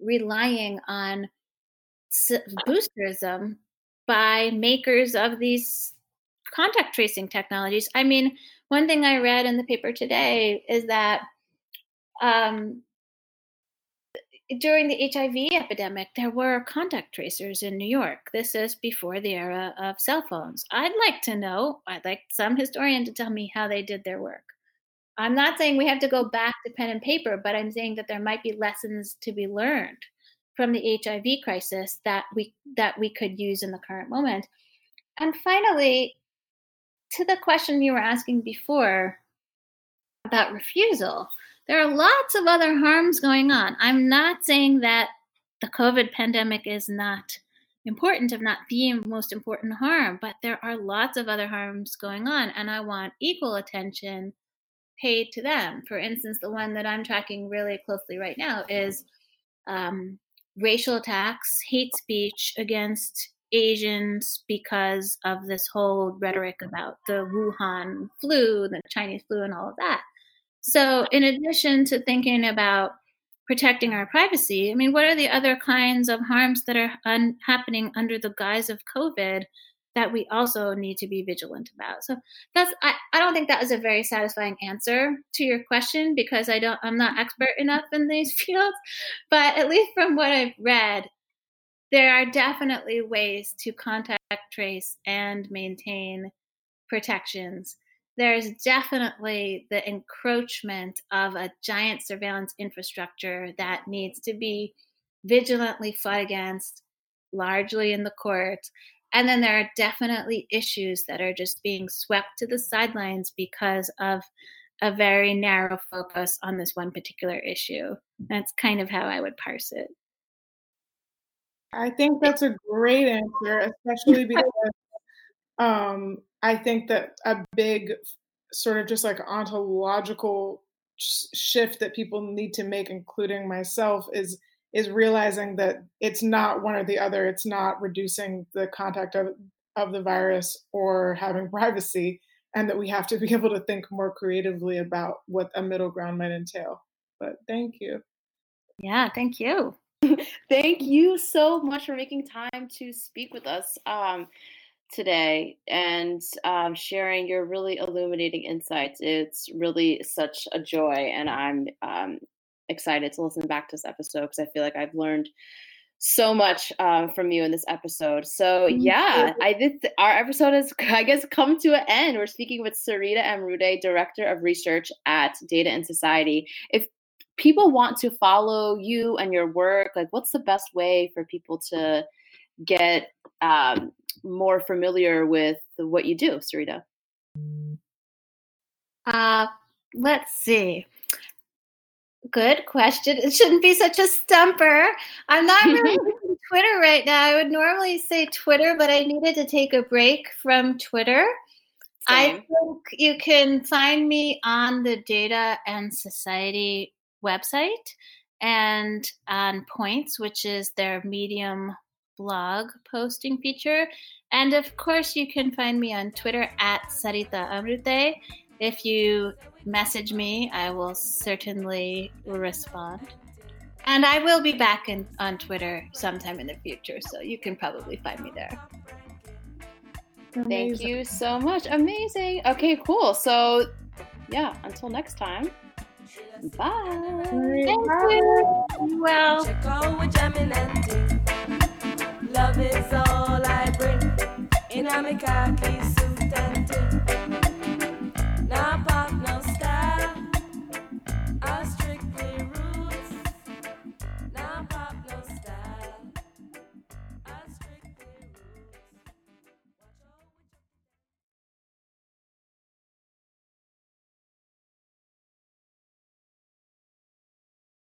relying on boosterism by makers of these contact tracing technologies. I mean, one thing I read in the paper today is that um, during the HIV epidemic, there were contact tracers in New York. This is before the era of cell phones. I'd like to know, I'd like some historian to tell me how they did their work. I'm not saying we have to go back to pen and paper, but I'm saying that there might be lessons to be learned from the HIV crisis that we that we could use in the current moment. And finally, to the question you were asking before about refusal, there are lots of other harms going on. I'm not saying that the COVID pandemic is not important, if not the most important harm, but there are lots of other harms going on, and I want equal attention paid to them. For instance, the one that I'm tracking really closely right now is um, racial attacks, hate speech against Asians because of this whole rhetoric about the Wuhan flu, the Chinese flu, and all of that. So, in addition to thinking about protecting our privacy, I mean, what are the other kinds of harms that are un- happening under the guise of COVID that we also need to be vigilant about? So, that's I, I don't think that was a very satisfying answer to your question because I don't I'm not expert enough in these (laughs) fields, but at least from what I've read, there are definitely ways to contact trace and maintain protections there's definitely the encroachment of a giant surveillance infrastructure that needs to be vigilantly fought against, largely in the courts. And then there are definitely issues that are just being swept to the sidelines because of a very narrow focus on this one particular issue. That's kind of how I would parse it. I think that's a great answer, especially (laughs) because um, I think that a big sort of just like ontological shift that people need to make, including myself, is is realizing that it's not one or the other. It's not reducing the contact of of the virus or having (laughs) privacy, and that we have to be (laughs) able to think more creatively about what a middle ground might entail. But thank you. Yeah, thank you. (laughs) thank you so much for making time to speak with us. Um, today and um, sharing your really illuminating insights. It's really such a joy, and I'm um, excited to listen back to this episode because I feel like I've learned so much uh, from you in this episode. So yeah, I did. Th- our episode has, (laughs) I guess, come to an end. We're speaking with Sareeta Amrute, Director of Research at Data and Society. If people want to follow you and your work, like, what's the best way for people to get um, more familiar with what you do, Sareeta? Uh, let's see. Good question. It shouldn't be such a stumper. I'm not (laughs) really on Twitter right now. I would normally say Twitter, but I needed to take a break from Twitter. Same. I think you can find me on the Data and Society website and on Points, which is their Medium blog posting feature. And of course, you can find me on Twitter at Sareeta Amrute. If you message me, I will certainly respond. And I will be back in, on Twitter sometime in the future, so you can probably find me there. Amazing. Thank you so much. Amazing. Okay, cool. So, yeah, until next time. Bye. Thank you. Well. Love is all I bring. In a khaki suit and tin.